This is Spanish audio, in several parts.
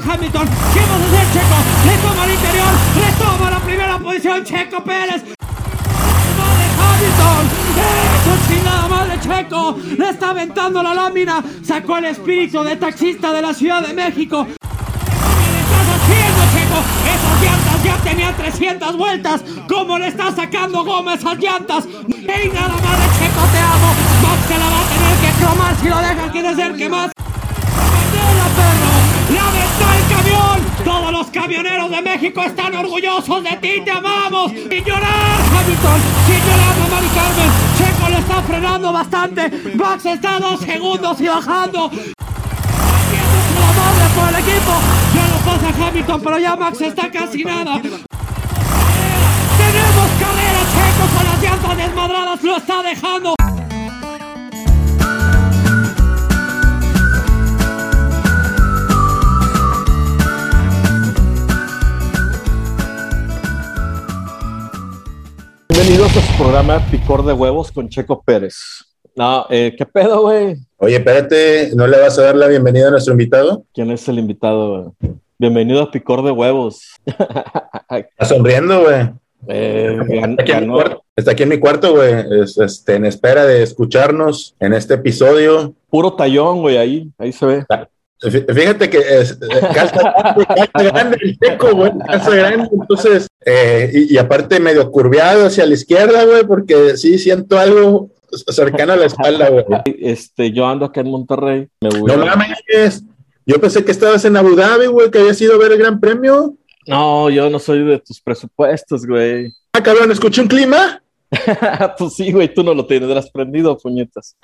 Hamilton, ¿qué vas a hacer Checo? Le toma al interior, le toma la primera posición Checo Pérez. ¡Madre Hamilton! ¡Eso chingada madre Checo! Le está aventando la lámina, sacó el espíritu de taxista de la Ciudad de México. ¿Qué estás haciendo Checo? Esas llantas ya tenían 300 vueltas. ¿Cómo le está sacando goma a esas llantas? Venga la madre Checo, te amo. Max se la va a tener que cromar si lo dejan quiere ser que más. ¡Bandera, perro! ¡Le aventó el ¡Todos los camioneros de México están orgullosos de ti! ¡Te amamos! ¡Sin llorar, Hamilton! ¡Sin llorar, Mari Carmen! Checo le está frenando bastante. Max está dos segundos y bajando. Haciéndose la madre por el equipo. Ya no pasa Hamilton, pero ya Max está casi nada. ¡Tenemos carrera! Checo con las llantas desmadradas lo está dejando. Bienvenidos a su programa Picor de Huevos con Checo Pérez. No, eh, ¿qué pedo, güey? Oye, espérate, ¿no le vas a dar la bienvenida a nuestro invitado? ¿Quién es el invitado? güey? Bienvenido a Picor de Huevos. Está sonriendo, güey. Eh, Está aquí en mi ganó. cuarto, está aquí en mi cuarto, güey, es- este, en espera de escucharnos en este episodio. Puro tallón, güey, ahí, ahí se ve. Fíjate que es, eh, calza grande, calza grande el checo, güey, calza grande. Entonces, eh, y, y aparte medio curviado hacia la izquierda, güey, porque sí siento algo cercano a la espalda, güey. Este, yo ando acá en Monterrey. Me voy No a- mames, yo pensé que estabas en Abu Dhabi, güey, que habías ido a ver el Gran Premio. No, yo no soy de tus presupuestos, güey. Ah, cabrón, escuché un clima. pues sí, güey, tú no lo tendrás prendido, puñetas.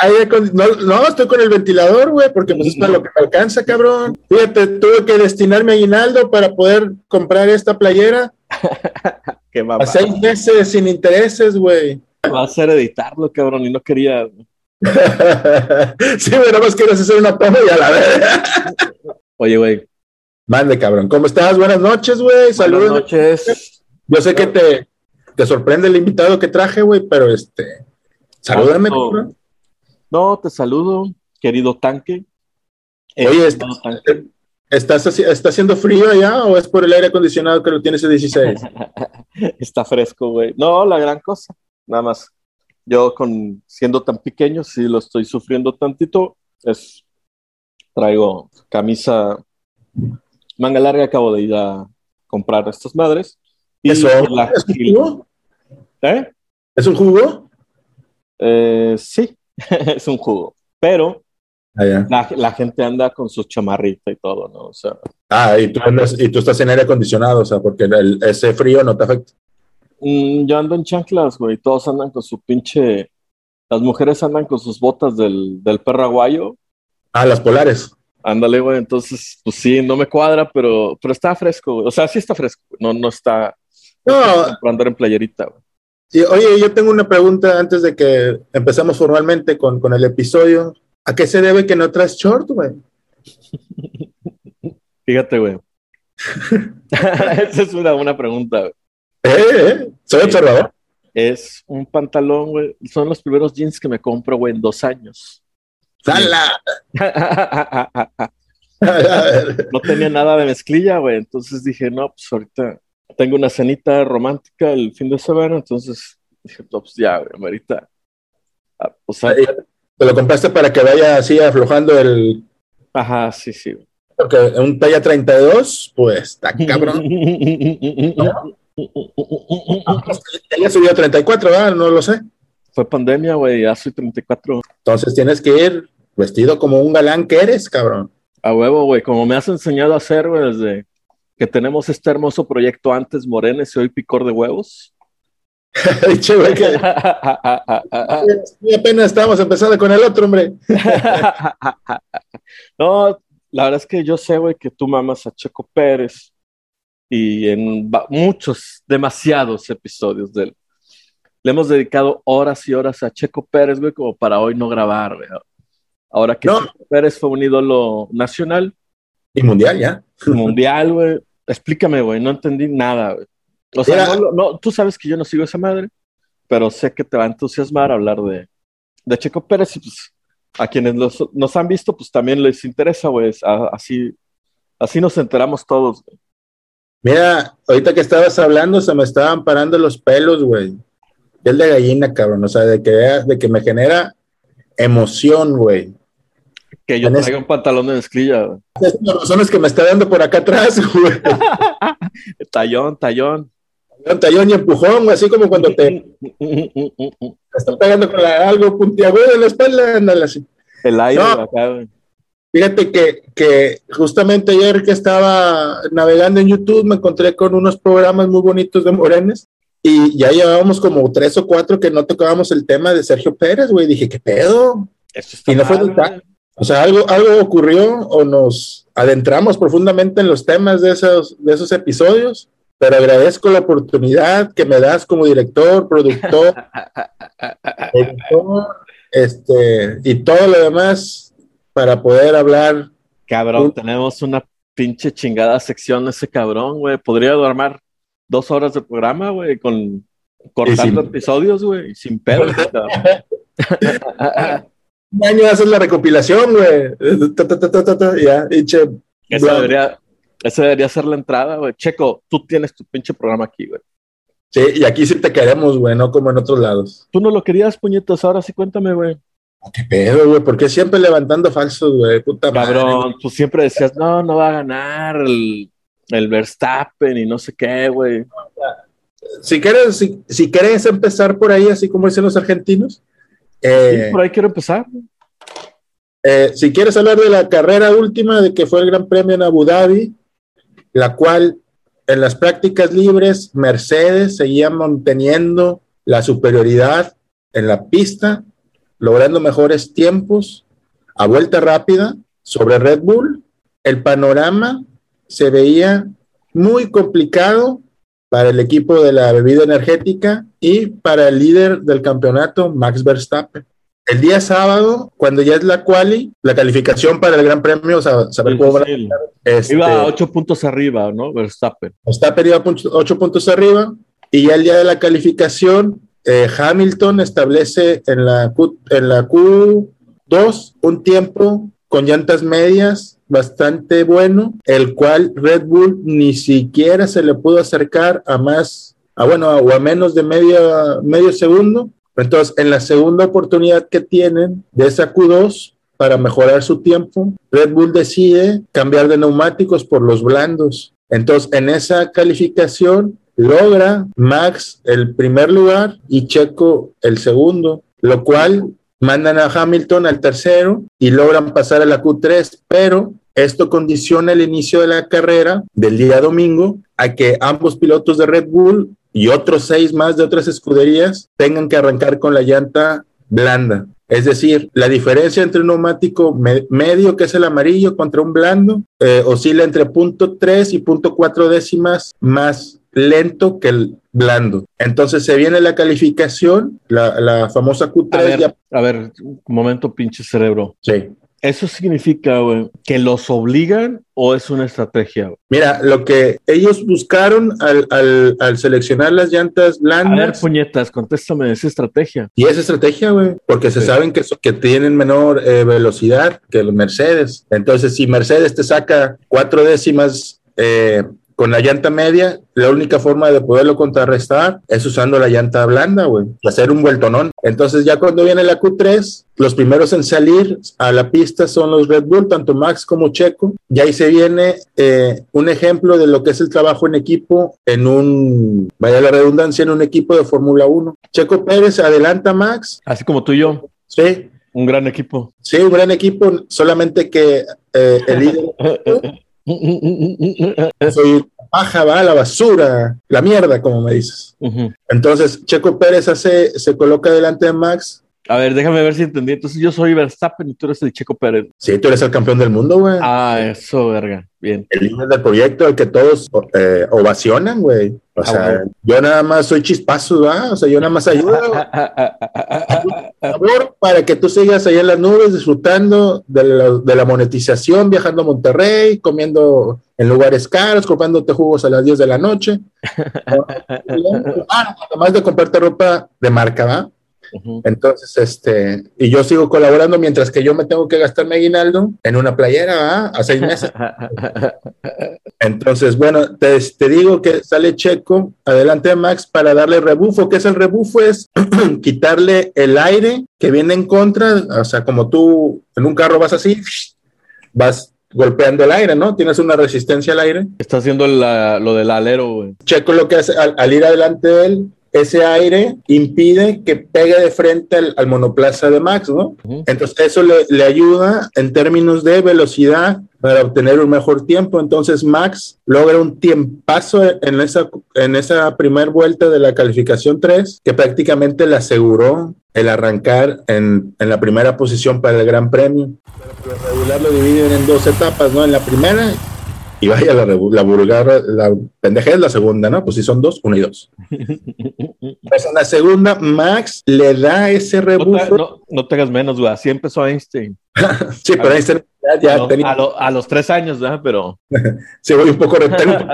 No, no, estoy con el ventilador, güey, porque pues es para lo que me alcanza, cabrón. Fíjate, tuve que destinar mi aguinaldo para poder comprar esta playera Qué a mamá. seis meses sin intereses, güey. Va a ser editarlo, cabrón, y no quería. sí, güey, nada más quieres hacer una toma y a la vez. Oye, güey, Mande, cabrón. ¿Cómo estás? Buenas noches, güey. buenas Saludos. noches. Yo sé que te, te sorprende el invitado que traje, güey, pero este. Salúdame, cabrón. No, te saludo, querido tanque. Oye, Eh, está- no, tanque. ¿Estás, ¿Está haciendo frío allá o es por el aire acondicionado que lo tienes a 16? Está fresco, güey. No, la gran cosa. Nada más. Yo con siendo tan pequeño, sí lo estoy sufriendo tantito. Es traigo camisa manga larga, acabo de ir a comprar estas madres. ¿Eso la- es un jugo? ¿Eh? ¿Es un jugo? Eh, sí, es un jugo. Pero Ah, la, la gente anda con su chamarrita y todo, ¿no? O sea, Ah, y tú, andas- y tú estás en aire acondicionado, o sea, porque el- ese frío no te afecta. mm, yo ando en chanclas, güey. Todos andan con su pinche. Las mujeres andan con sus botas del, del perro aguayo. Ah, las polares. Ándale, güey. Entonces, pues sí, no me cuadra, pero, pero está fresco, güey. O sea, sí está fresco. No, no está No, para andar en playerita, güey. y, oye, yo tengo una pregunta antes de que empezamos formalmente con, con el episodio. ¿A qué se debe que no traes short, güey? Fíjate, güey. Esa es una buena pregunta, güey. Eh, eh, soy Sí. observador. Es un pantalón, güey. Son los primeros jeans que me compro, güey, en dos años. ¡Sala! no tenía nada de mezclilla, güey. Entonces dije, no, pues ahorita tengo una cenita romántica el fin de semana. Entonces dije, no, pues ya, güey, ahorita. Ah, O sea, Te lo compraste para que vaya así aflojando el. ajá, sí, sí. Porque un talla 32, pues está cabrón. Ya subió a 34, ¿verdad? No lo sé. Fue pandemia, güey, ya soy 34. Entonces tienes que ir vestido como un galán que eres, cabrón. A huevo, güey, como me has enseñado a hacer, güey, desde que tenemos este hermoso proyecto antes Morenes y hoy Picor de Huevos. Güey, que y apenas estamos empezando con el otro, hombre. no, la verdad es que yo sé, güey, que tú mamas a Checo Pérez y en muchos, demasiados episodios de él. Le hemos dedicado horas y horas a Checo Pérez, güey, como para hoy no grabar, güey. Ahora que No. Checo Pérez fue un ídolo nacional, Y mundial, ya. mundial, güey. Explícame, güey, no entendí nada, güey. O sea, no, tú sabes que yo no sigo esa madre, pero sé que te va a entusiasmar hablar de, de Checo Pérez y pues a quienes los- nos han visto, pues también les interesa, güey, así Así nos enteramos todos. güey. Mira, ahorita que estabas hablando, se me estaban parando los pelos, güey. El de gallina, cabrón. O sea, de que, de que me genera emoción, güey. Que yo traiga un pantalón de mezclilla. güey. Es las razones que me está dando por acá atrás, güey. Tallón, tallón. Un tallón y empujón, güey, así como cuando te, te están pegando con la- algo puntiagudo en la espalda, ándale así. El aire No. acá, güey. Fíjate que, que justamente ayer que estaba navegando en YouTube me encontré con unos programas muy bonitos de Morenes y ya llevábamos como tres o cuatro que no tocábamos el tema de Sergio Pérez, güey. Dije, ¿qué pedo? Está Y no fue mal, güey. O sea, algo, algo ocurrió o nos adentramos profundamente en los temas de esos, de esos episodios, pero agradezco la oportunidad que me das como director, productor, este, y todo lo demás para poder hablar. Cabrón, Un- tenemos una pinche chingada sección ese cabrón, güey. Podría armar dos horas de programa, güey, con cortando sin- episodios, güey, sin pedo. Un año haces la recopilación, güey. Ya, y che, Esa bla. debería, esa debería ser la entrada, güey. Checo, tú tienes tu pinche programa aquí, güey. Sí, y aquí sí te queremos, güey, no como en otros lados. Tú no lo querías, puñetas, ahora sí cuéntame, güey. ¿Qué pedo, güey? ¿Por qué siempre levantando falsos, güey? Puta madre. Cabrón, tú siempre decías, no, no va a ganar el, el Verstappen y no sé qué, güey. Si quieres, si, si quieres empezar por ahí, así como dicen los argentinos, eh, Sí, por ahí quiero empezar. eh, si quieres hablar de la carrera última, de que fue el Gran Premio en Abu Dhabi, la cual en las prácticas libres Mercedes seguía manteniendo la superioridad en la pista, logrando mejores tiempos a vuelta rápida sobre Red Bull. El panorama se veía muy complicado para el equipo de la bebida energética y para el líder del campeonato, Max Verstappen. El día sábado, cuando ya es la quali, la calificación para el Gran Premio, o sea, saber cómo van a- Sí, este, Iba a ocho puntos arriba, ¿no? Verstappen. Está perdido ocho puntos arriba y ya el día de la calificación, eh, Hamilton establece en la, Q, en la Q2 un tiempo con llantas medias bastante bueno, el cual Red Bull ni siquiera se le pudo acercar a más, a bueno, o a menos de medio, medio segundo. Entonces, en la segunda oportunidad que tienen de esa Q2, para mejorar su tiempo, Red Bull decide cambiar de neumáticos por los blandos. Entonces, en esa calificación logra Max el primer lugar y Checo el segundo, lo cual mandan a Hamilton al tercero y logran pasar a la Q3, pero esto condiciona el inicio de la carrera del día domingo a que ambos pilotos de Red Bull y otros seis más de otras escuderías tengan que arrancar con la llanta blanda. Es decir, la diferencia entre un neumático me medio, que es el amarillo, contra un blando, eh, oscila entre punto 3 y punto 4 décimas más lento que el blando. Entonces se viene la calificación, la, la famosa Q3. A ver, ya- a ver, un momento, pinche cerebro. sí. ¿Eso significa, güey, que los obligan o es una estrategia? güey? Mira, lo que ellos buscaron al, al- al seleccionar las llantas A ver, blandas, puñetas, contéstame, ¿es estrategia? y es estrategia, güey, porque se Sí. saben que, so- que tienen menor eh, velocidad que los Mercedes. Entonces, si Mercedes te saca cuatro décimas eh, con la llanta media, la única forma de poderlo contrarrestar es usando la llanta blanda, güey, hacer un vueltonón. Entonces, ya cuando viene la Q3, los primeros en salir a la pista son los Red Bull, tanto Max como Checo. Y ahí se viene eh, un ejemplo de lo que es el trabajo en equipo en un, vaya la redundancia, en un equipo de Fórmula 1. Checo Pérez adelanta a Max, Así como tú y yo, sí, un gran equipo. sí, un gran equipo, solamente que eh, el líder soy paja, va a la basura, la mierda, como me dices. Entonces, Checo Pérez hace, se coloca delante de Max. A ver, déjame ver si entendí. Entonces yo soy Verstappen y tú eres el Checo Pérez. Sí, tú eres el campeón del mundo, güey. Ah, eso, verga. Bien. El líder del proyecto, el que todos eh, ovacionan, güey. O Ah, sea, bueno. yo nada más soy chispazo, ¿va? O sea, yo nada más ayudo. Por favor, para que tú sigas ahí en las nubes disfrutando de la, de la monetización, viajando a Monterrey, comiendo en lugares caros, comprándote jugos a las 10 de la noche. Además de comprarte ropa de marca, Entonces, este, y yo sigo colaborando mientras que yo me tengo que gastar mi aguinaldo en una playera a seis meses. Entonces, bueno, te, te, digo que sale Checo adelante Max para darle rebufo. ¿Qué es el rebufo? Es quitarle el aire que viene en contra, o sea, como tú en un carro vas así, vas golpeando el aire, ¿no? Tienes una resistencia al aire. Está haciendo lo del alero, güey. Checo lo que hace al, ir adelante de él, ese aire impide que pegue de frente al, monoplaza de Max, ¿no? Entonces eso le, le, ayuda en términos de velocidad para obtener un mejor tiempo. Entonces Max logra un tiempazo en esa, en esa primera vuelta de la calificación 3 que prácticamente le aseguró el arrancar en, en la primera posición para el Gran Premio. Pero regular lo dividen en dos etapas, ¿no? En la primera y vaya la, la vulgar, la pendeja es la segunda, ¿no? Pues si son dos, uno y dos. pues en la segunda, Max le da ese rebufo. No, no, te hagas menos, güey. Así empezó Einstein. sí, pero Einstein ya, ya tenía... a, los tres años, ¿verdad? Pero. Se voy un poco retenido.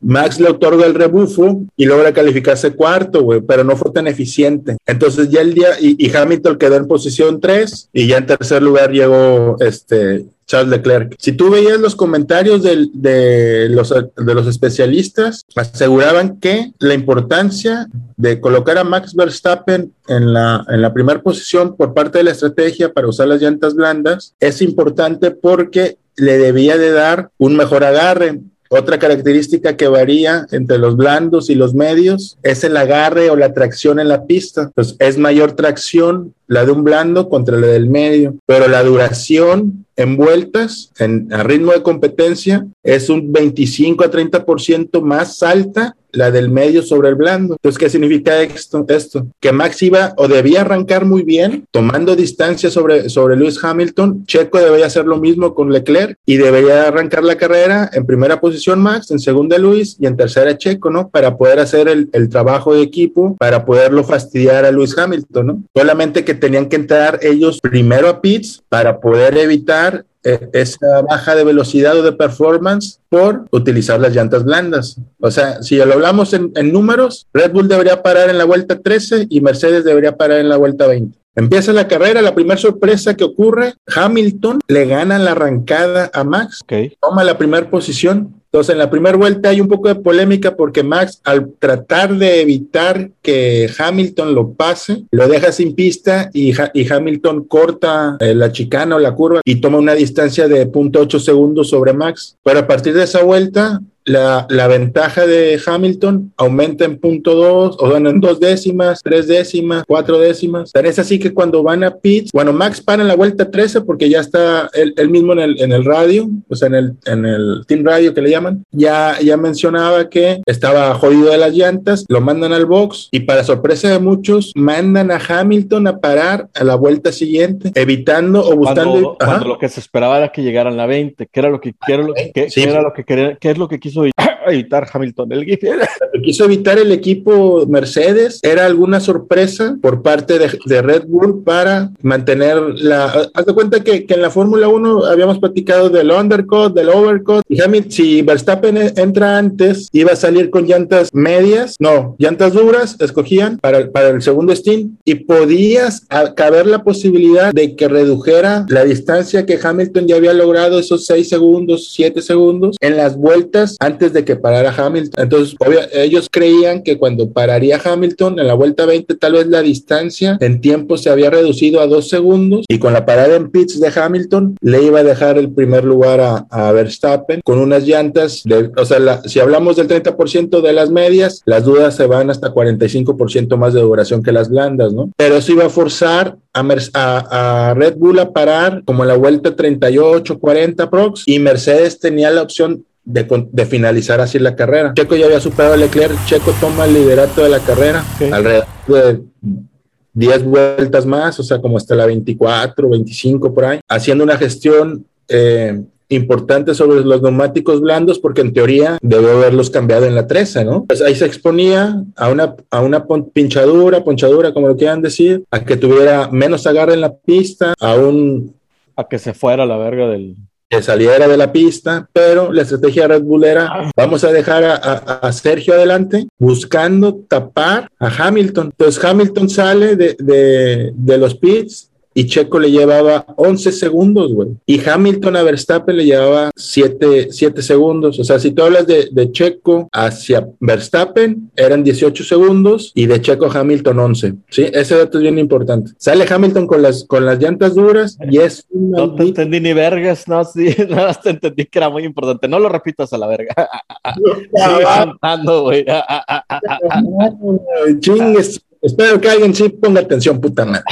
Max le otorga el rebufo y logra calificarse cuarto, güey, pero no fue tan eficiente. Entonces ya el día, y, y Hamilton quedó en posición tres y ya en tercer lugar llegó este Charles Leclerc. Si tú veías los comentarios de, los, de los especialistas, aseguraban que la importancia de colocar a Max Verstappen en la, en la primera posición por parte de la estrategia para usar las llantas blandas es importante porque le debía de dar un mejor agarre, otra característica que varía entre los blandos y los medios es el agarre o la tracción en la pista. Pues es mayor tracción la de un blando contra la del medio, pero la duración en vueltas, en, a ritmo de competencia, es un 25 a 30% más alta la del medio sobre el blando. Entonces, ¿qué significa esto? esto? Que Max iba o debía arrancar muy bien, tomando distancia sobre, sobre Lewis Hamilton. Checo debería hacer lo mismo con Leclerc y debería arrancar la carrera en primera posición Max, en segunda Luis y en tercera Checo, ¿no? Para poder hacer el, el trabajo de equipo, para poderlo fastidiar a Lewis Hamilton, ¿no? Solamente que tenían que entrar ellos primero a pits para poder evitar eh, esa baja de velocidad o de performance por utilizar las llantas blandas. O sea, si lo hablamos en, en, números, Red Bull debería parar en la vuelta 13 y Mercedes debería parar en la vuelta 20. Empieza la carrera, la primera sorpresa que ocurre, Hamilton le gana la arrancada a Max, okay. toma la primera posición, entonces, en la primera vuelta hay un poco de polémica porque Max, al tratar de evitar que Hamilton lo pase, lo deja sin pista y, Hamilton corta eh, la chicana o la curva y toma una distancia de 0.8 segundos sobre Max. Pero a partir de esa vuelta, la, la, ventaja de Hamilton aumenta en punto dos, o bueno, en dos décimas, tres décimas, cuatro décimas. Pero es así que cuando van a pits, bueno, Max para en la vuelta 13 porque ya está él, él, mismo en el, en el radio, o sea, en el, en el team radio que le llaman, ya, ya mencionaba que estaba jodido de las llantas, lo mandan al box y para sorpresa de muchos, mandan a Hamilton a parar a la vuelta siguiente, evitando o buscando. Cuando, cuando lo que se esperaba era que llegaran a la 20, que era lo que, que era lo que, sí, que era lo que quería, que es lo que quiso quiso evitar Hamilton. El quiso evitar el equipo Mercedes era alguna sorpresa por parte de, de Red Bull para mantener la. Haz de cuenta que, que en la Fórmula 1 habíamos platicado del undercut, del overcut. Y Hamilton, si Verstappen entra antes, iba a salir con llantas medias, no, llantas duras, escogían para, para el segundo stint y podías caber la posibilidad de que redujera la distancia que Hamilton ya había logrado, esos 6 segundos, 7 segundos, en las vueltas antes de que parara Hamilton. Entonces, ellos creían que cuando pararía Hamilton en la vuelta 20, tal vez la distancia en tiempo se había reducido a dos segundos y con la parada en pits de Hamilton le iba a dejar el primer lugar a, a Verstappen con unas llantas, o sea, si hablamos del 30% de las medias, las dudas se van hasta 45% más de duración que las blandas, ¿no? Pero eso iba a forzar a, a, a, Red Bull a parar como en la vuelta 38, 40 prox y Mercedes tenía la opción de, de, finalizar así la carrera. Checo ya había superado a Leclerc, Checo toma el liderato de la carrera okay. alrededor de 10 vueltas más, o sea, como hasta la 24, 25 por ahí, haciendo una gestión eh, importante sobre los neumáticos blandos porque en teoría debe haberlos cambiado en la 13, ¿no? Pues ahí se exponía a una, a una pinchadura, ponchadura, como lo quieran decir, a que tuviera menos agarre en la pista, a un... A que se fuera la verga del, que saliera de la pista, pero la estrategia de Red Bull era vamos a dejar a, a, Sergio adelante buscando tapar a Hamilton. Entonces Hamilton sale de, de, de los pits y Checo le llevaba 11 segundos, güey. Y Hamilton a Verstappen le llevaba 7, segundos. O sea, si tú hablas de, de, Checo hacia Verstappen, eran 18 segundos y de Checo a Hamilton 11. Sí, ese dato es bien importante. Sale Hamilton con las, con las llantas duras y es No te entendí ni vergas, no, sí, nada te entendí que era muy importante. No lo repitas a la verga. Sigue cantando, güey. Chingues Espero que alguien sí ponga atención, puta madre.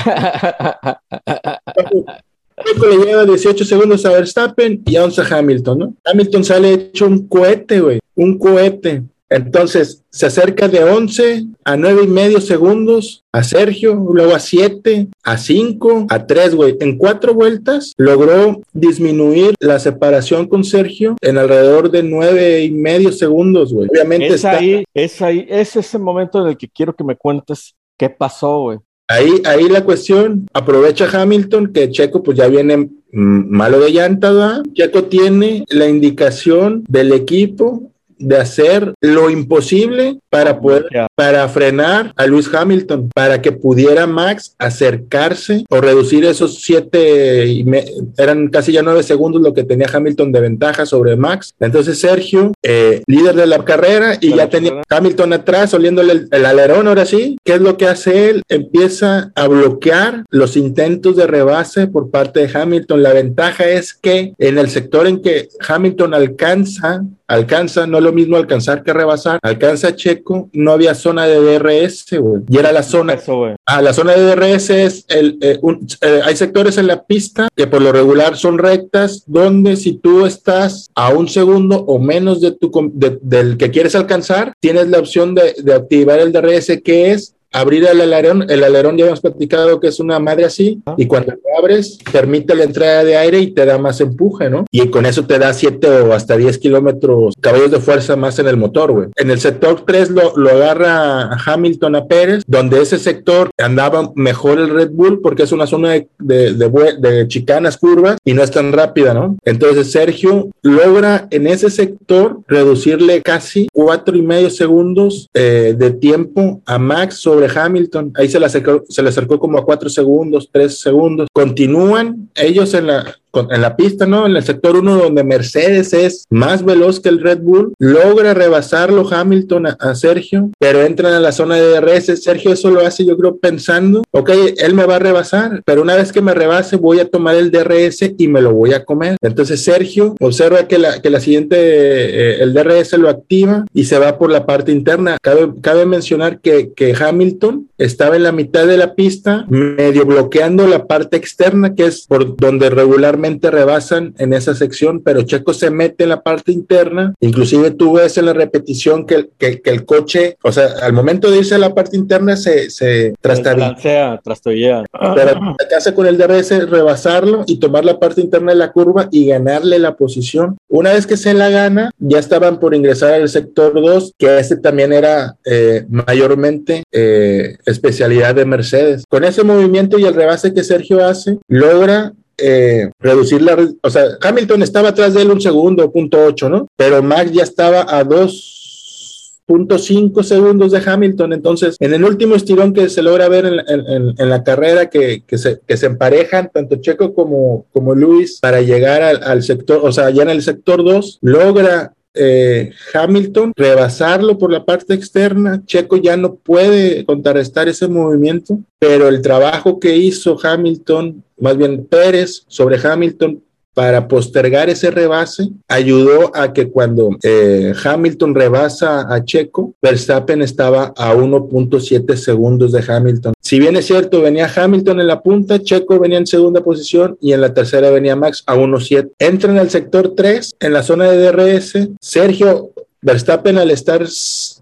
le lleva 18 segundos a Verstappen y a 11 a Hamilton, ¿no? Hamilton sale hecho un cohete, güey, un cohete. Entonces se acerca de 11 a 9 y medio segundos a Sergio, luego a 7, a 5, a 3, güey. En cuatro vueltas logró disminuir la separación con Sergio en alrededor de 9 y medio segundos, güey. Obviamente es ahí, es ahí, es ese momento en el que quiero que me cuentes qué pasó, güey. Ahí, ahí la cuestión, aprovecha Hamilton que Checo pues ya viene mm, malo de llanta, ¿verdad? Checo tiene la indicación del equipo de hacer lo imposible para poder, para frenar a Luis Hamilton, para que pudiera Max acercarse o reducir esos siete, y eran casi ya nueve segundos lo que tenía Hamilton de ventaja sobre Max. Entonces Sergio, eh, líder de la carrera, y ya tenía Hamilton atrás, oliéndole el, el, alerón, ahora sí, ¿qué es lo que hace él? Empieza a bloquear los intentos de rebase por parte de Hamilton. La ventaja es que en el sector en que Hamilton alcanza alcanza, no es lo mismo alcanzar que rebasar, alcanza Checo, no había zona de DRS, güey, y era la zona, ah, la zona de DRS es, el, eh, eh, hay sectores en la pista que por lo regular son rectas, donde si tú estás a un segundo o menos de tu, del que quieres alcanzar, tienes la opción de, de activar el DRS, que es abrir el alerón, el alerón ya hemos platicado que es una madre así, y cuando lo abres, permite la entrada de aire y te da más empuje, ¿no? Y con eso te da 7 o hasta 10 kilómetros, caballos de fuerza más en el motor, güey. En el sector 3 lo, lo agarra Hamilton a Pérez, donde ese sector andaba mejor el Red Bull porque es una zona de, de, de, chicanas, curvas y no es tan rápida, ¿no? Entonces Sergio logra en ese sector reducirle casi cuatro y medio segundos eh, de tiempo a Max sobre Hamilton. Ahí se le acercó, se le acercó como a cuatro segundos, tres segundos. Continúan ellos en la, en la pista, ¿no? En el sector 1 donde Mercedes es más veloz que el Red Bull, logra rebasarlo Hamilton a, Sergio, pero entran a la zona de DRS. Sergio eso lo hace yo creo pensando, ok, él me va a rebasar, pero una vez que me rebase voy a tomar el DRS y me lo voy a comer. Entonces Sergio observa que la, que la siguiente, eh, el DRS lo activa y se va por la parte interna. Cabe, cabe mencionar que, que Hamilton estaba en la mitad de la pista, medio bloqueando la parte externa, que es por donde regularmente rebasan en esa sección, pero Checo se mete en la parte interna. Inclusive tú ves en la repetición que, que, el coche, o sea, al momento de irse a la parte interna se, se trastabilla. Pero lo que hace con el DRS rebasarlo y tomar la parte interna de la curva y ganarle la posición. Una vez que se la gana, ya estaban por ingresar al sector 2, que este también era eh, mayormente eh, especialidad de Mercedes. Con ese movimiento y el rebase que Sergio hace, logra eh, reducir la, o sea, Hamilton estaba atrás de él un segundo, punto ocho, ¿no? Pero Max ya estaba a 2.5 segundos de Hamilton. Entonces, en el último estirón que se logra ver en, la carrera, que, se, que se emparejan tanto Checo como, como Luis para llegar al, al sector, o sea, ya en el sector 2, logra eh, Hamilton, rebasarlo por la parte externa. Checo ya no puede contrarrestar ese movimiento, pero el trabajo que hizo Hamilton, más bien Pérez sobre Hamilton para postergar ese rebase, ayudó a que cuando eh, Hamilton rebasa a Checo, Verstappen estaba a 1.7 segundos de Hamilton. Si bien es cierto, venía Hamilton en la punta, Checo venía en segunda posición y en la tercera venía Max a 1.7. Entran al sector 3 en la zona de DRS. Sergio Verstappen al estar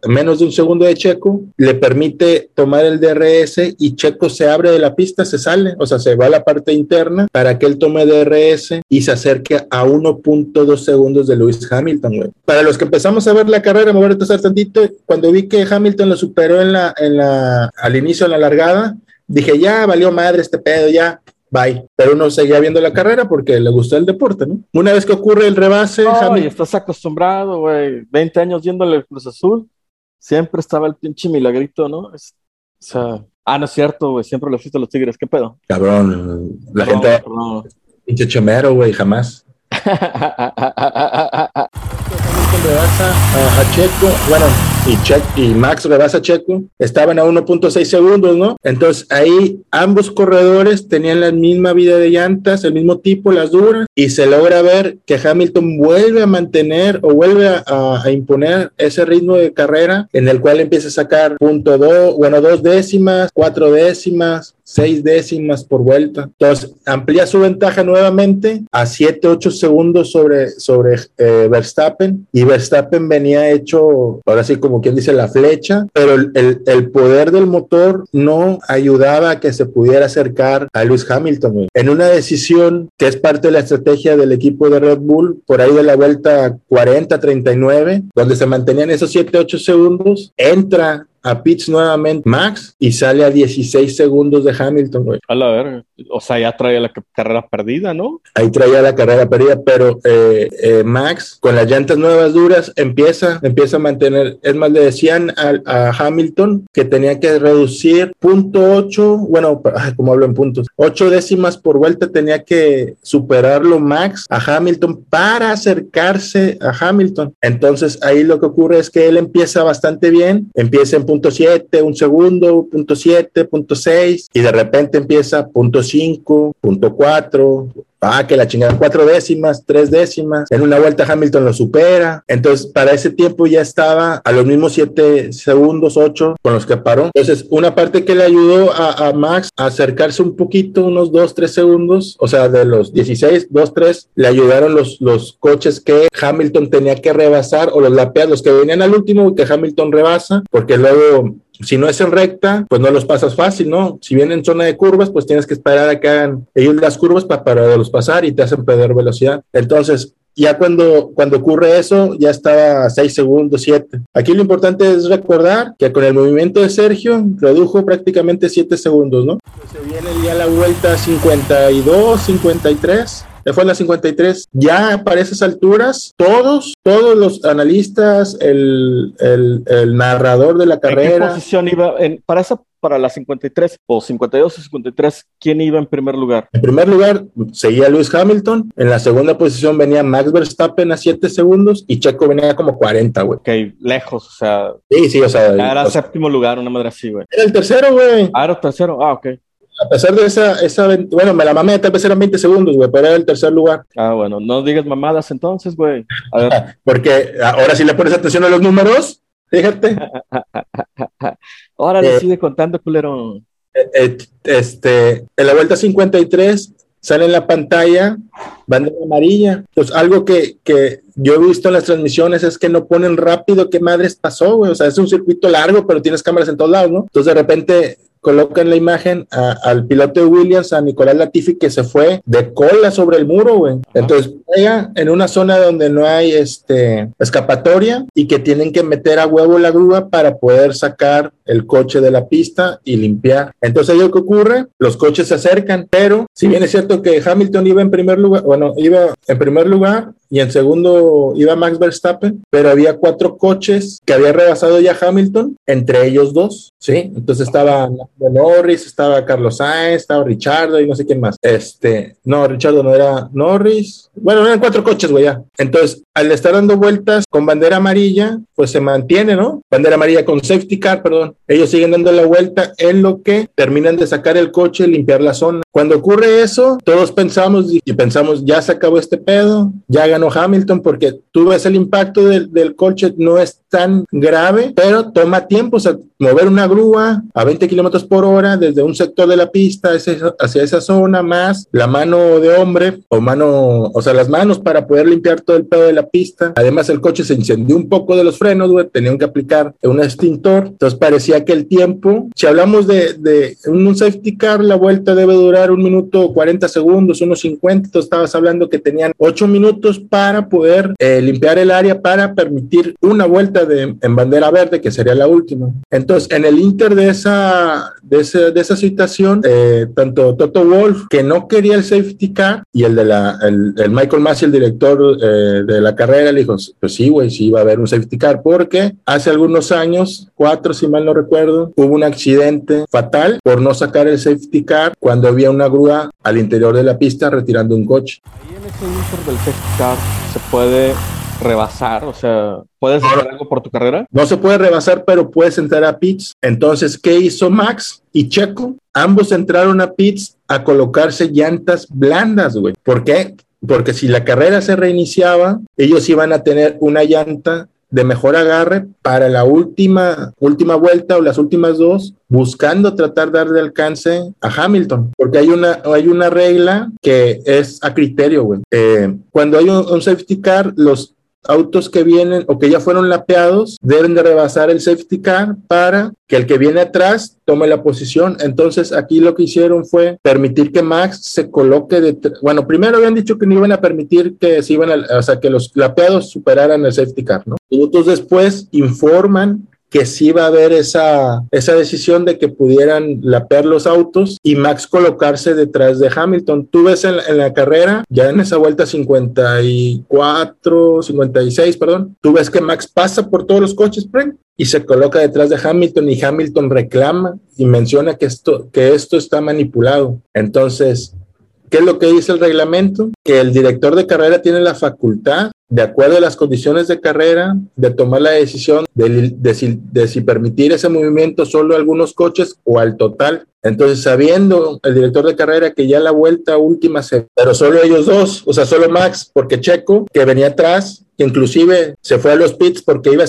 menos de un segundo de Checo le permite tomar el DRS y Checo se abre de la pista, se sale, o sea, se va a la parte interna para que él tome DRS y se acerque a 1.2 segundos de Lewis Hamilton. Para los que empezamos a ver la carrera, me voy a retrasar tantito, cuando vi que Hamilton lo superó en la, en la, al inicio de la largada, dije, ya valió madre este pedo, ya bye. Pero uno seguía viendo la carrera porque le gustó el deporte, ¿no? Una vez que ocurre el rebase, No, Hamilton- y estás acostumbrado, güey. 20 años yéndole al Cruz Azul. Siempre estaba el pinche milagrito, ¿no? Es- o sea, ah, no es cierto, güey. Siempre le fuiste a los Tigres. ¿Qué pedo? cabrón, la Perdón, gente, perdón. pinche chomero, güey, jamás. Rebasa a, a Checo, bueno, y, Che- y Max rebasa Checo, estaban a 1.6 segundos, ¿no? Entonces ahí ambos corredores tenían la misma vida de llantas, el mismo tipo, las duras, y se logra ver que Hamilton vuelve a mantener o vuelve a, a- a imponer ese ritmo de carrera en el cual empieza a sacar punto dos, bueno, dos décimas, cuatro décimas, seis décimas por vuelta. Entonces, amplía su ventaja nuevamente a 7, 8 segundos sobre, sobre eh, Verstappen. Y Verstappen venía hecho, ahora sí, como quien dice, la flecha, pero el, el- el poder del motor no ayudaba a que se pudiera acercar a Lewis Hamilton. En una decisión que es parte de la estrategia del equipo de Red Bull, por ahí de la vuelta 40, 39, donde se mantenían esos 7, 8 segundos, entra a pits nuevamente Max y sale a 16 segundos de Hamilton, güey. A la verga. O sea, ya traía la ca- carrera perdida, ¿no? Ahí traía la carrera perdida, pero eh, eh, Max con las llantas nuevas duras empieza, empieza a mantener, es más, le decían a, a Hamilton que tenía que reducir punto ocho, bueno, ay, como hablo en puntos, ocho décimas por vuelta tenía que superarlo Max a Hamilton para acercarse a Hamilton. Entonces ahí lo que ocurre es que él empieza bastante bien, empieza en punto siete, un segundo, punto siete, punto seis, y de repente empieza punto cinco, punto cuatro, Ah, que la chingada, cuatro décimas, tres décimas. En una vuelta Hamilton lo supera. Entonces, para ese tiempo ya estaba a los mismos siete segundos, ocho, con los que paró. Entonces, una parte que le ayudó a, a Max a acercarse un poquito, unos dos, tres segundos, o sea, de los 16, dos, tres, le ayudaron los, los coches que Hamilton tenía que rebasar o los lapeas, los que venían al último, que Hamilton rebasa, porque luego si no es en recta, pues no los pasas fácil, ¿no? Si vienen en zona de curvas, pues tienes que esperar a que hagan ellos las curvas para poderlos pasar y te hacen perder velocidad. Entonces, ya cuando, cuando ocurre eso, ya estaba a 6 segundos, 7. Aquí lo importante es recordar que con el movimiento de Sergio redujo prácticamente 7 segundos, ¿no? Se viene ya la vuelta 52, 53. Fue en la 53. Ya para esas alturas, todos, todos los analistas, el, el, el narrador de la ¿En qué carrera, posición iba? En, para esa, para la 53 o 52 o 53, ¿quién iba en primer lugar? En primer lugar, seguía Lewis Hamilton. En la segunda posición venía Max Verstappen a 7 segundos y Checo venía como 40, güey. Ok, lejos, o sea, Sí, sí, o sea, era o sea, séptimo lugar, una madre así, güey. era el tercero, güey. Ah, era tercero, ah, ok. A pesar de esa, esa, bueno, me la mamé, tal vez eran 20 segundos, güey, pero era el tercer lugar. Ah, bueno, no digas mamadas entonces, güey. Porque ahora si le pones atención a los números, fíjate, órale, Eh. sigue contando, culero. eh, este, en la vuelta 53 sale en la pantalla bandera amarilla. Pues algo que, que yo he visto en las transmisiones es que no ponen rápido qué madres pasó, güey. O sea, es un circuito largo, pero tienes cámaras en todos lados, ¿no? Entonces de repente colocan la imagen a- al piloto de Williams, a Nicolás Latifi, que se fue de cola sobre el muro, güey. Entonces llega en una zona donde no hay este, escapatoria y que tienen que meter a huevo la grúa para poder sacar el coche de la pista y limpiar. Entonces, ¿qué ocurre? Los coches se acercan, pero si bien es cierto que Hamilton iba en primer lugar, bueno, iba en primer lugar y en segundo iba Max Verstappen, pero había cuatro coches que había rebasado ya Hamilton, entre ellos dos, ¿sí? Entonces estaba Norris, estaba Carlos Sainz, estaba Richardo y no sé quién más. Este, no, Richardo no era Norris. Bueno, eran cuatro coches, güey, ya. Entonces, al estar dando vueltas con bandera amarilla, pues se mantiene, ¿no? Bandera amarilla con safety car, perdón. Ellos siguen dando la vuelta en lo que terminan de sacar el coche limpiar la zona. Cuando ocurre eso, todos pensamos y pensamos, ya se acabó este pedo, ya ganó Hamilton, porque tú ves el impacto del, del coche, no es tan grave, pero toma tiempo, o sea, mover una grúa a 20 kilómetros por hora desde un sector de la pista hacia, esa zona, más la mano de hombre o mano, o sea, las manos para poder limpiar todo el pedo de la pista. Además, el coche se incendió un poco de los frenos, güey, tenían que aplicar un extintor, entonces parecía que el tiempo, si hablamos de, de un safety car, la vuelta debe durar un minuto 40 segundos, unos 50, tú estabas hablando que tenían 8 minutos para poder eh, limpiar el área para permitir una vuelta de, en bandera verde, que sería la última. Entonces, en el inter de esa, de, de esa situación, eh, tanto Toto Wolf, que no quería el safety car, y el de la, el, Michael Massey, el director eh, de la carrera, le dijo, pues sí, güey, sí iba a haber un safety car, porque hace algunos años, cuatro si mal no recuerdo, hubo un accidente fatal por no sacar el safety car cuando había una grúa al interior de la pista retirando un coche. Ahí en ese inter del safety car se puede rebasar? O sea, ¿puedes hacer algo por tu carrera? No se puede rebasar, pero puedes entrar a pits. Entonces, ¿qué hizo Max y Checo? Ambos entraron a pits a colocarse llantas blandas, güey. ¿Por qué? Porque si la carrera se reiniciaba, ellos iban a tener una llanta de mejor agarre para la última, última vuelta o las últimas dos, buscando tratar de darle alcance a Hamilton, porque hay una, hay una regla que es a criterio, güey. Eh, cuando hay un, safety car, los autos que vienen o que ya fueron lapeados deben de rebasar el safety car para que el que viene atrás tome la posición. Entonces aquí lo que hicieron fue permitir que Max se coloque de, bueno, primero habían dicho que no iban a permitir que se iban a, o sea, que los lapeados superaran el safety car, ¿no? Minutos después informan que sí va a haber esa, esa decisión de que pudieran lapear los autos y Max colocarse detrás de Hamilton. Tú ves en, la carrera, ya en esa vuelta 54, 56, perdón, tú ves que Max pasa por todos los coches, y se coloca detrás de Hamilton y Hamilton reclama y menciona que esto, que esto está manipulado. Entonces, ¿qué es lo que dice el reglamento? Que el director de carrera tiene la facultad de acuerdo a las condiciones de carrera, de tomar la decisión de, si, permitir ese movimiento solo a algunos coches o al total. Entonces, sabiendo el director de carrera que ya la vuelta última se, pero solo ellos dos, o sea, solo Max, porque Checo, que venía atrás, que inclusive se fue a los pits porque iba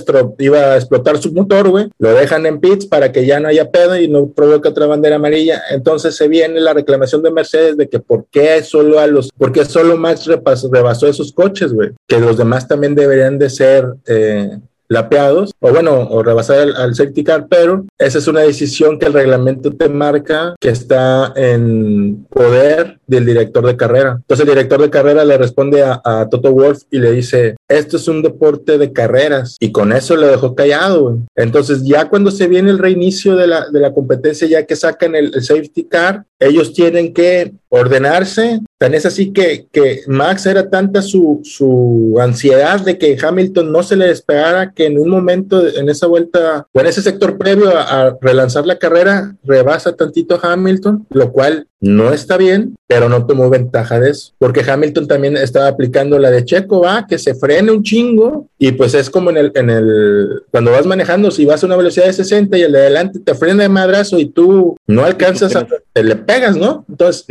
a, explotar su motor, güey, lo dejan en pits para que ya no haya pedo y no provoque otra bandera amarilla. Entonces se viene la reclamación de Mercedes de que por qué solo a los, por qué solo Max rebasó esos coches, güey, que los demás también deberían de ser eh, lapeados, o bueno, o rebasar al, al safety car, pero esa es una decisión que el reglamento te marca que está en poder del director de carrera. Entonces el director de carrera le responde a, Toto Wolf y le dice, esto es un deporte de carreras, y con eso le dejó callado. Entonces ya cuando se viene el reinicio de la, de la competencia, ya que sacan el, el safety car, ellos tienen que ordenarse. Tan es así que, que Max era tanta su, su, ansiedad de que Hamilton no se le despegara que en un momento, en esa vuelta, o en ese sector previo a, relanzar la carrera, rebasa tantito a Hamilton, lo cual no está bien, pero no tomó ventaja de eso, porque Hamilton también estaba aplicando la de Checo, va, que se frene un chingo, y pues es como en el, en el, cuando vas manejando, si vas a una velocidad de 60 y el de adelante te frena de madrazo y tú no alcanzas a, te le pegas, ¿no? Entonces,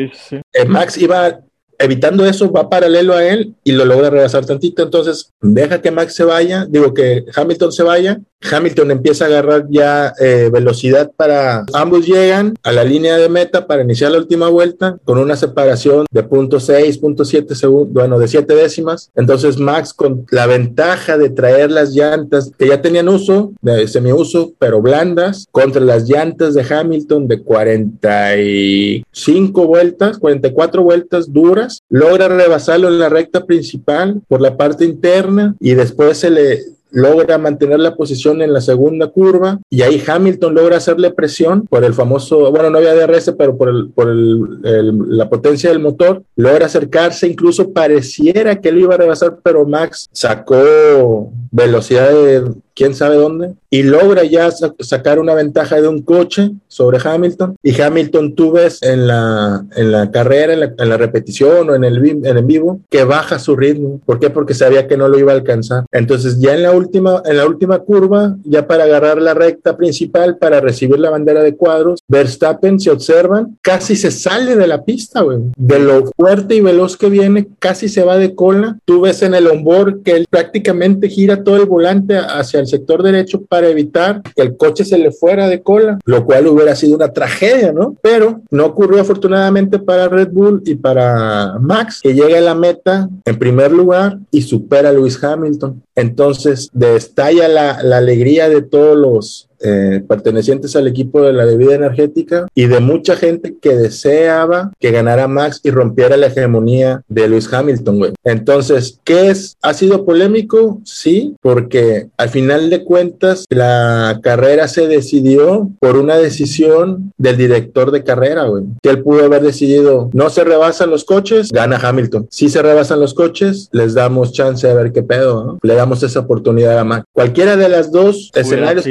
eh, Max iba evitando eso, va paralelo a él y lo logra rebasar tantito. Entonces, deja que Max se vaya, digo que Hamilton se vaya Hamilton empieza a agarrar ya eh, velocidad para ambos llegan a la línea de meta para iniciar la última vuelta con una separación de .6, .7 segundos, bueno, de 7 décimas. Entonces Max con la ventaja de traer las llantas que ya tenían uso, de semiuso, pero blandas, contra las llantas de Hamilton de 45 vueltas, 44 vueltas duras, logra rebasarlo en la recta principal por la parte interna y después se le logra mantener la posición en la segunda curva y ahí Hamilton logra hacerle presión por el famoso, bueno, no había DRS, pero por, por la potencia del motor, logra acercarse, incluso pareciera que lo iba a rebasar, pero Max sacó velocidad de quién sabe dónde, y logra ya sacar una ventaja de un coche sobre Hamilton. Y Hamilton, tú ves en la, en la carrera, en la, repetición o en el en, vivo, que baja su ritmo. ¿Por qué? Porque sabía que no lo iba a alcanzar. Entonces, ya en la última, en la última curva, ya para agarrar la recta principal, para recibir la bandera de cuadros, Verstappen, se observan, casi se sale de la pista, güey. De lo fuerte y veloz que viene, casi se va de cola. Tú ves en el onboard que él prácticamente gira todo el volante hacia el sector derecho para evitar que el coche se le fuera de cola, lo cual hubiera sido una tragedia, ¿no? Pero no ocurrió afortunadamente para Red Bull y para Max, que llega a la meta en primer lugar y supera a Lewis Hamilton. Entonces, destalla la, la alegría de todos los eh, pertenecientes al equipo de la bebida energética y de mucha gente que deseaba que ganara Max y rompiera la hegemonía de Lewis Hamilton, güey. Entonces, ¿qué es? ¿Ha sido polémico? Sí, porque al final de cuentas la carrera se decidió por una decisión del director de carrera, güey. Que él pudo haber decidido, no se rebasan los coches, gana Hamilton. Si se rebasan los coches, les damos chance de ver qué pedo, ¿no? Le damos esa oportunidad a Max. Cualquiera de las dos escenarios,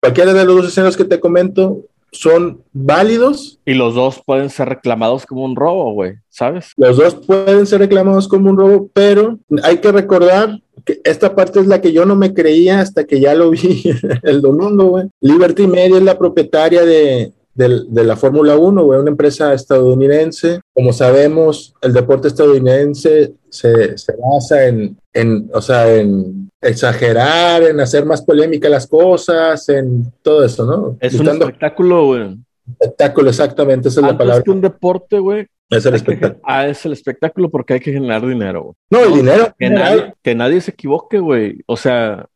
cualquiera de los dos escenarios que te comento, son válidos. Y los dos pueden ser reclamados como un robo, güey, ¿sabes? Los dos pueden ser reclamados como un robo, pero hay que recordar que esta parte es la que yo no me creía hasta que ya lo vi el domingo, güey. Liberty Media es la propietaria de, de, la Fórmula 1, güey, una empresa estadounidense. Como sabemos, el deporte estadounidense se, se basa en, en, o sea, en exagerar, en hacer más polémica las cosas, en todo eso, ¿no? Es un espectáculo, güey. Espectáculo, exactamente, esa es la palabra. que un deporte, güey. Es el espectáculo. ah, es el espectáculo porque hay que generar dinero. Güey. No, el dinero. Que nadie, que nadie se equivoque, güey. O sea,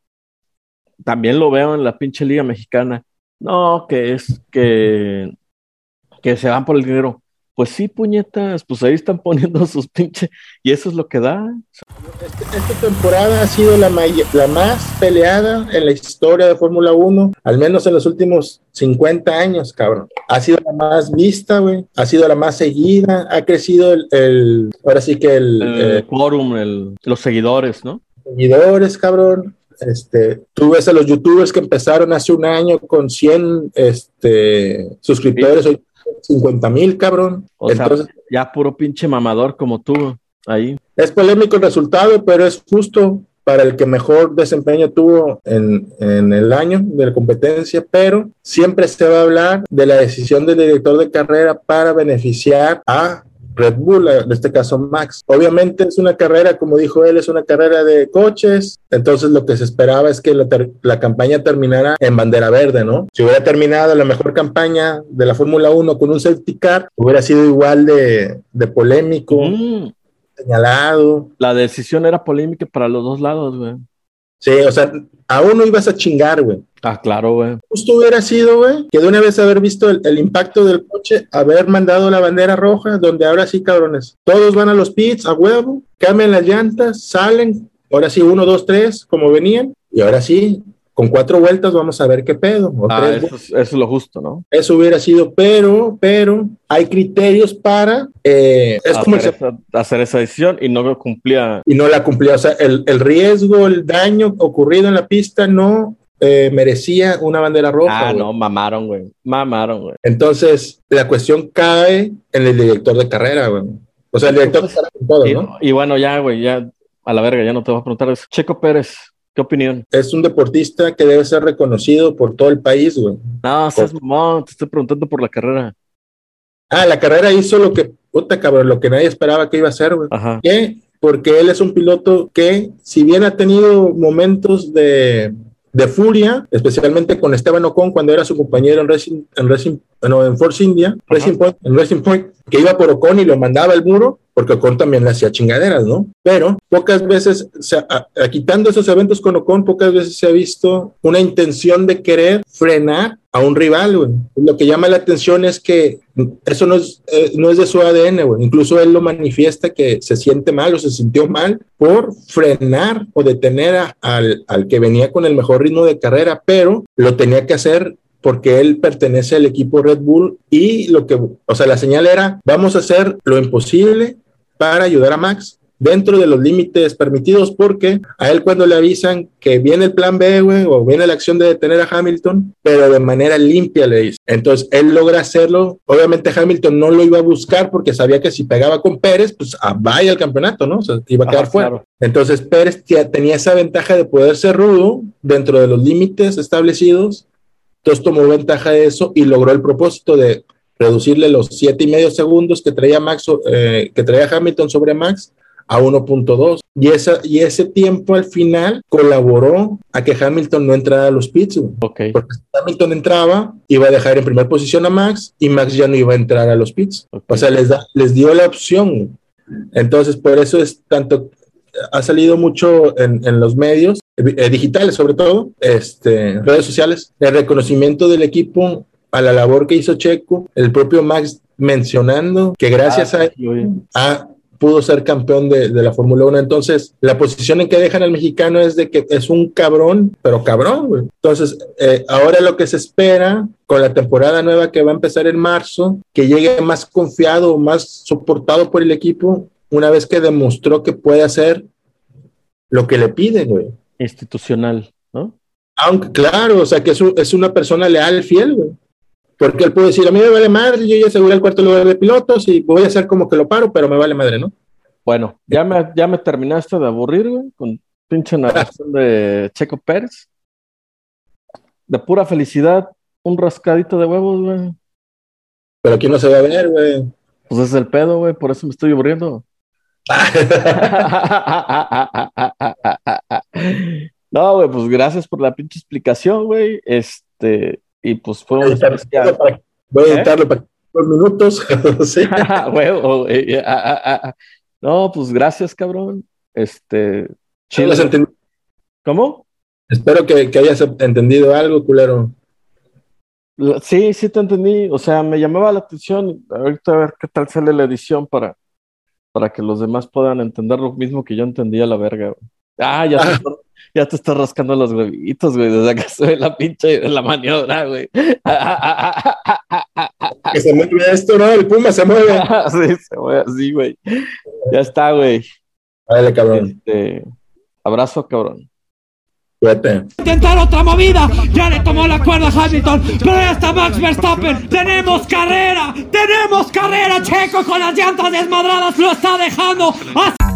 también lo veo en la pinche liga mexicana. No, que es que, que se van por el dinero. Pues sí, puñetas, pues ahí están poniendo sus pinches, y eso es lo que da. Este, esta temporada ha sido la, la más peleada en la historia de Fórmula 1, al menos en los últimos 50 años, cabrón. Ha sido la más vista, güey, ha sido la más seguida, ha crecido el, ahora sí que el... El quórum, el, los seguidores, ¿no? Seguidores, cabrón. Este, tú ves a los youtubers que empezaron hace un año con 100 este, suscriptores, hoy 50 mil, cabrón. O Entonces, sea, ya puro pinche mamador como tú ahí. Es polémico el resultado, pero es justo para el que mejor desempeño tuvo en, en, el año de la competencia, pero siempre se va a hablar de la decisión del director de carrera para beneficiar a Red Bull, en este caso Max. Obviamente es una carrera, como dijo él, es una carrera de coches, entonces lo que se esperaba es que la, campaña terminara en bandera verde, ¿no? Si hubiera terminado la mejor campaña de la Fórmula 1 con un safety car, hubiera sido igual de, polémico. Mm. Señalado. La decisión era polémica para los dos lados, güey. Sí, o sea, a uno ibas a chingar, güey. Ah, claro, güey. Justo hubiera sido, güey, que de una vez haber visto el, impacto del coche, haber mandado la bandera roja, donde ahora sí, cabrones, todos van a los pits a huevo, cambian las llantas, salen, ahora sí, uno, dos, tres, como venían, y ahora sí, con cuatro vueltas vamos a ver qué pedo. Ah, eso, es, lo justo, ¿no? Eso hubiera sido, pero, pero hay criterios para eh, es hacer, como esa, hacer esa decisión y no cumplía. Y no la cumplía. O sea, el, el riesgo, el daño ocurrido en la pista no eh, merecía una bandera roja. Ah, no, mamaron, güey. Mamaron, güey. Entonces, la cuestión cae en el director de carrera, güey. O sea, el director de carrera todo, ¿no? Y bueno, ya, güey, ya a la verga, ya no te voy a preguntar eso. Checo Pérez, ¿Qué opinión? Es un deportista que debe ser reconocido por todo el país, güey. No, seas mamón, te estoy preguntando por la carrera. Ah, la carrera hizo lo que, puta cabrón, lo que nadie esperaba que iba a hacer, güey. Ajá. ¿Qué? Porque él es un piloto que, si bien ha tenido momentos de, de furia, especialmente con Esteban Ocon cuando era su compañero en Racing, en Racing, no, en Force India, Racing Point, en Racing Point, que iba por Ocon y lo mandaba al muro, porque Ocon también le hacía chingaderas, ¿no? Pero pocas veces, quitando esos eventos con Ocon, pocas veces se ha visto una intención de querer frenar a un rival, güey. Lo que llama la atención es que eso no es, eh, no es de su ADN, güey. Incluso él lo manifiesta que se siente mal o se sintió mal por frenar o detener al, al que venía con el mejor ritmo de carrera, pero lo tenía que hacer porque él pertenece al equipo Red Bull y lo que, o sea, la señal era, vamos a hacer lo imposible para ayudar a Max dentro de los límites permitidos, porque a él cuando le avisan que viene el plan B, güey, o viene la acción de detener a Hamilton, pero de manera limpia le dice. Entonces él logra hacerlo. Obviamente Hamilton no lo iba a buscar porque sabía que si pegaba con Pérez, pues ah, vaya al campeonato, ¿no? O sea, iba a quedar fuera. Entonces Pérez tenía esa ventaja de poder ser rudo dentro de los límites establecidos. Entonces tomó ventaja de eso y logró el propósito de reducirle los siete y medio segundos que traía Max, eh, que traía Hamilton sobre Max a 1.2 y, esa, y ese tiempo al final colaboró a que Hamilton no entrara a los pits. Okay. Porque si Hamilton entraba, iba a dejar en primera posición a Max y Max ya no iba a entrar a los pits. O sea, les, da, les dio la opción. Entonces, por eso es tanto ha salido mucho en, en los medios, eh, digitales sobre todo, este, redes sociales, el reconocimiento del equipo a la labor que hizo Checo, el propio Max mencionando que gracias Ah, a. pudo ser campeón de, de la Fórmula 1. Entonces, la posición en que dejan al mexicano es de que es un cabrón, pero cabrón, güey. Entonces, eh, ahora lo que se espera con la temporada nueva que va a empezar en marzo, que llegue más confiado, más soportado por el equipo, una vez que demostró que puede hacer lo que le piden, güey. Institucional, ¿no? Aunque, claro, o sea, que es, un- es una persona leal, fiel, güey. Porque él puede decir, a mí me vale madre, yo ya aseguré el cuarto lugar de pilotos y voy a hacer como que lo paro, pero me vale madre, ¿no? Bueno, ya me, ya me terminaste de aburrir, güey, con pinche narración de Checo Pérez. De pura felicidad, un rascadito de huevos, güey. Pero aquí no se va a ver, güey. Pues es el pedo, güey, por eso me estoy aburriendo. No, güey, pues gracias por la pinche explicación, güey. Este, y pues fue un especial. Voy a ¿Eh? editarlo para dos minutos. sí. Ah, ah, ah, ah. No, pues gracias, cabrón. Este, chido. ¿Cómo? Espero que, que hayas entendido algo, culero. Sí, sí te entendí. O sea, me llamaba la atención. Ahorita a ver qué tal sale la edición para, para que los demás puedan entender lo mismo que yo entendía la verga. Ah, ya te, Ah. Ya te estás rascando los huevitos, güey, desde que se ve la pinche la maniobra, güey. Que se mueve esto, ¿no? El Puma se mueve. Sí, se mueve así, güey. Ya está, güey. Dale, cabrón. Este, abrazo, cabrón. Cuídate. Intentar otra movida, ya le tomó la cuerda a Hamilton, pero ya está Max Verstappen. Tenemos carrera, tenemos carrera. Checo con las llantas desmadradas lo está dejando. Así